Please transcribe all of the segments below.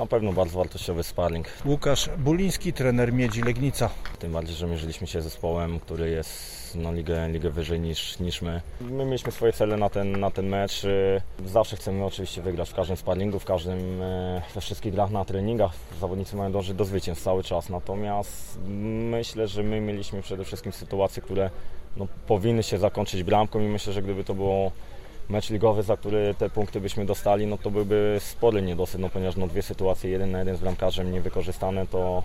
Na pewno bardzo wartościowy sparring. Łukasz Buliński, trener Miedzi Legnica. Tym bardziej, że mierzyliśmy się z zespołem, który jest no, ligę, ligę wyżej niż, niż my. My mieliśmy swoje cele na ten, na ten mecz. Y, Zawsze chcemy oczywiście wygrać w każdym sparringu, w każdym, y, we wszystkich grach na treningach. Zawodnicy mają dążyć do zwycięstw cały czas. Natomiast myślę, że my mieliśmy przede wszystkim sytuacje, które no, powinny się zakończyć bramką i myślę, że gdyby to było mecz ligowy, za który te punkty byśmy dostali, no to byłby spory niedosyt, no ponieważ no, dwie sytuacje, jeden na jeden z bramkarzem niewykorzystane, to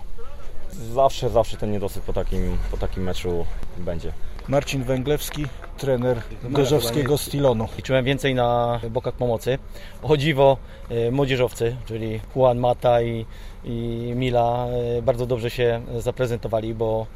zawsze, zawsze ten niedosyt po takim, po takim meczu będzie. Marcin Węglewski, trener gorzowskiego Stilonu. Liczyłem więcej na bokach pomocy. O dziwo e, młodzieżowcy, czyli Juan Mata i, i Mila e, bardzo dobrze się zaprezentowali, bo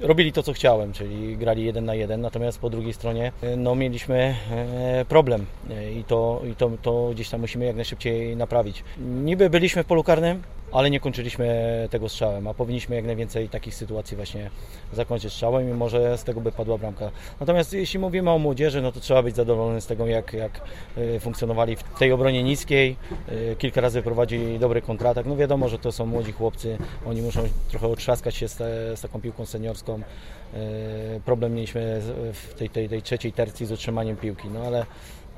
robili to, co chciałem, czyli grali jeden na jeden, natomiast po drugiej stronie e, no, mieliśmy e, problem e, i, to, i to, to gdzieś tam musimy jak najszybciej naprawić. Niby byliśmy w polu karnym, ale nie kończyliśmy tego strzałem, a powinniśmy jak najwięcej takich sytuacji właśnie zakończyć strzałem i może z tego by padła bramka. Natomiast jeśli mówimy o młodzieży, no to trzeba być zadowolony z tego, jak, jak e, funkcjonowali w tej obronie niskiej. E, Kilka razy prowadzili dobry kontratak. No wiadomo, że to są młodzi chłopcy, oni muszą trochę otrzaskać się z, te, z taką piłką seniorską. E, Problem mieliśmy w tej, tej, tej trzeciej tercji z utrzymaniem piłki, no ale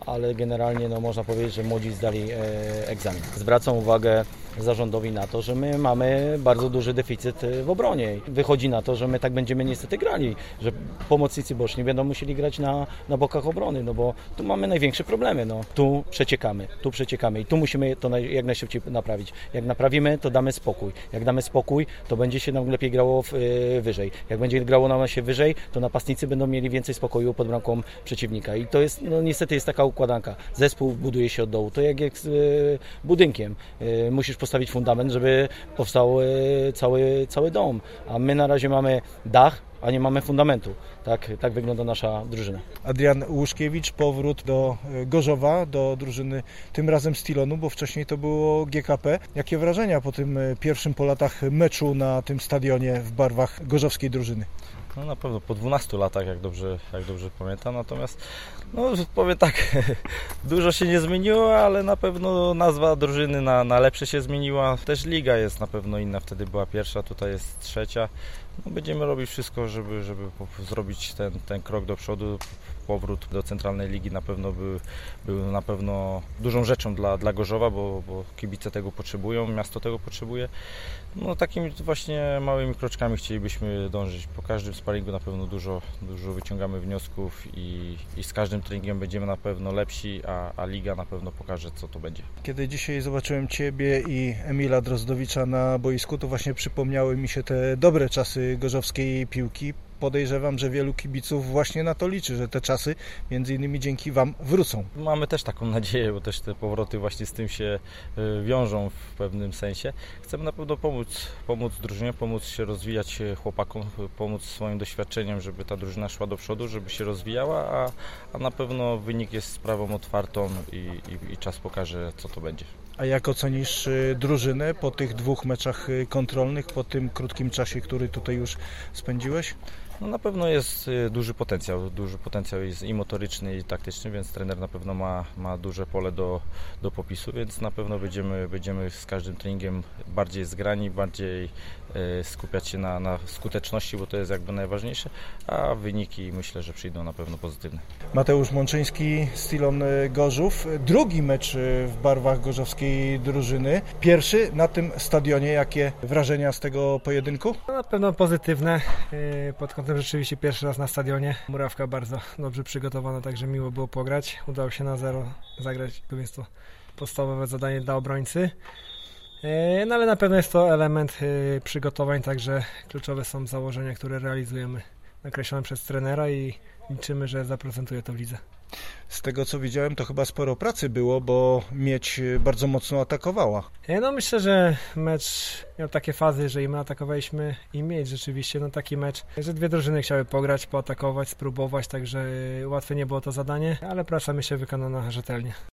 ale generalnie no, można powiedzieć, że młodzi zdali e, egzamin. Zwracam uwagę zarządowi na to, że my mamy bardzo duży deficyt e, w obronie. Wychodzi na to, że my tak będziemy niestety grali, że pomocnicy boczni będą musieli grać na, na bokach obrony, no bo tu mamy największe problemy. No. Tu przeciekamy, tu przeciekamy i tu musimy to jak najszybciej naprawić. Jak naprawimy, to damy spokój. Jak damy spokój, to będzie się nam lepiej grało w, e, wyżej. Jak będzie grało nam się wyżej, to napastnicy będą mieli więcej spokoju pod bramką przeciwnika. I to jest, no niestety jest taka układanka. Zespół buduje się od dołu. To jak, jak z e, budynkiem. E, musisz postawić fundament, żeby powstał e, cały, cały dom. A my na razie mamy dach, a nie mamy fundamentu. Tak, tak wygląda nasza drużyna. Adrian Łuszkiewicz, powrót do Gorzowa, do drużyny tym razem Stilonu, bo wcześniej to było GKP. Jakie wrażenia po tym pierwszym po latach meczu na tym stadionie w barwach gorzowskiej drużyny? No na pewno po 12 latach, jak dobrze, jak dobrze pamiętam. Natomiast, no powiem tak, dużo się nie zmieniło, ale na pewno nazwa drużyny na, na lepsze się zmieniła. Też liga jest na pewno inna, wtedy była pierwsza, tutaj jest trzecia. No, będziemy robić wszystko, żeby, żeby zrobić ten, ten krok do przodu. Powrót do centralnej ligi na pewno był, był na pewno dużą rzeczą dla, dla Gorzowa, bo, bo kibice tego potrzebują, miasto tego potrzebuje. No takimi właśnie małymi kroczkami chcielibyśmy dążyć. Po każdym sparingu na pewno dużo, dużo wyciągamy wniosków i, i z każdym treningiem będziemy na pewno lepsi, a, a liga na pewno pokaże co to będzie. Kiedy dzisiaj zobaczyłem Ciebie i Emila Drozdowicza na boisku, to właśnie przypomniały mi się te dobre czasy gorzowskiej piłki. Podejrzewam, że wielu kibiców właśnie na to liczy, że te czasy między innymi dzięki Wam wrócą. Mamy też taką nadzieję, bo też te powroty właśnie z tym się y, wiążą w pewnym sensie. Chcemy na pewno pomóc, pomóc drużynie, pomóc się rozwijać chłopakom, pomóc swoim doświadczeniem, żeby ta drużyna szła do przodu, żeby się rozwijała, a, a na pewno wynik jest sprawą otwartą i, i, i czas pokaże co to będzie. A jak ocenisz y, drużynę po tych dwóch meczach y, kontrolnych, po tym krótkim czasie, który tutaj już spędziłeś? No na pewno jest y, duży potencjał, duży potencjał jest i motoryczny i taktyczny, więc trener na pewno ma, ma duże pole do, do popisu, więc na pewno będziemy, będziemy z każdym treningiem bardziej zgrani, bardziej y, skupiać się na, na skuteczności, bo to jest jakby najważniejsze, a wyniki myślę, że przyjdą na pewno pozytywne. Mateusz Mączyński, Stilon y, Gorzów. Drugi mecz w barwach gorzowskiej drużyny. Pierwszy na tym stadionie. Jakie wrażenia z tego pojedynku? No, Na pewno pozytywne. Pod kątem rzeczywiście pierwszy raz na stadionie. Murawka bardzo dobrze przygotowana, także miło było pograć. Udało się na zero zagrać, więc to podstawowe zadanie dla obrońcy. Yy, No ale na pewno jest to element yy, przygotowań, także kluczowe są założenia, które realizujemy, nakreślone przez trenera i liczymy, że zaprezentuje to w lidze. Z tego co widziałem, to chyba sporo pracy było, bo mieć bardzo mocno atakowała. E, No myślę, że mecz miał takie fazy, że i my atakowaliśmy i mieć rzeczywiście no taki mecz, że dwie drużyny chciały pograć, poatakować, spróbować, także łatwe nie było to zadanie, ale praca myślę wykonana rzetelnie.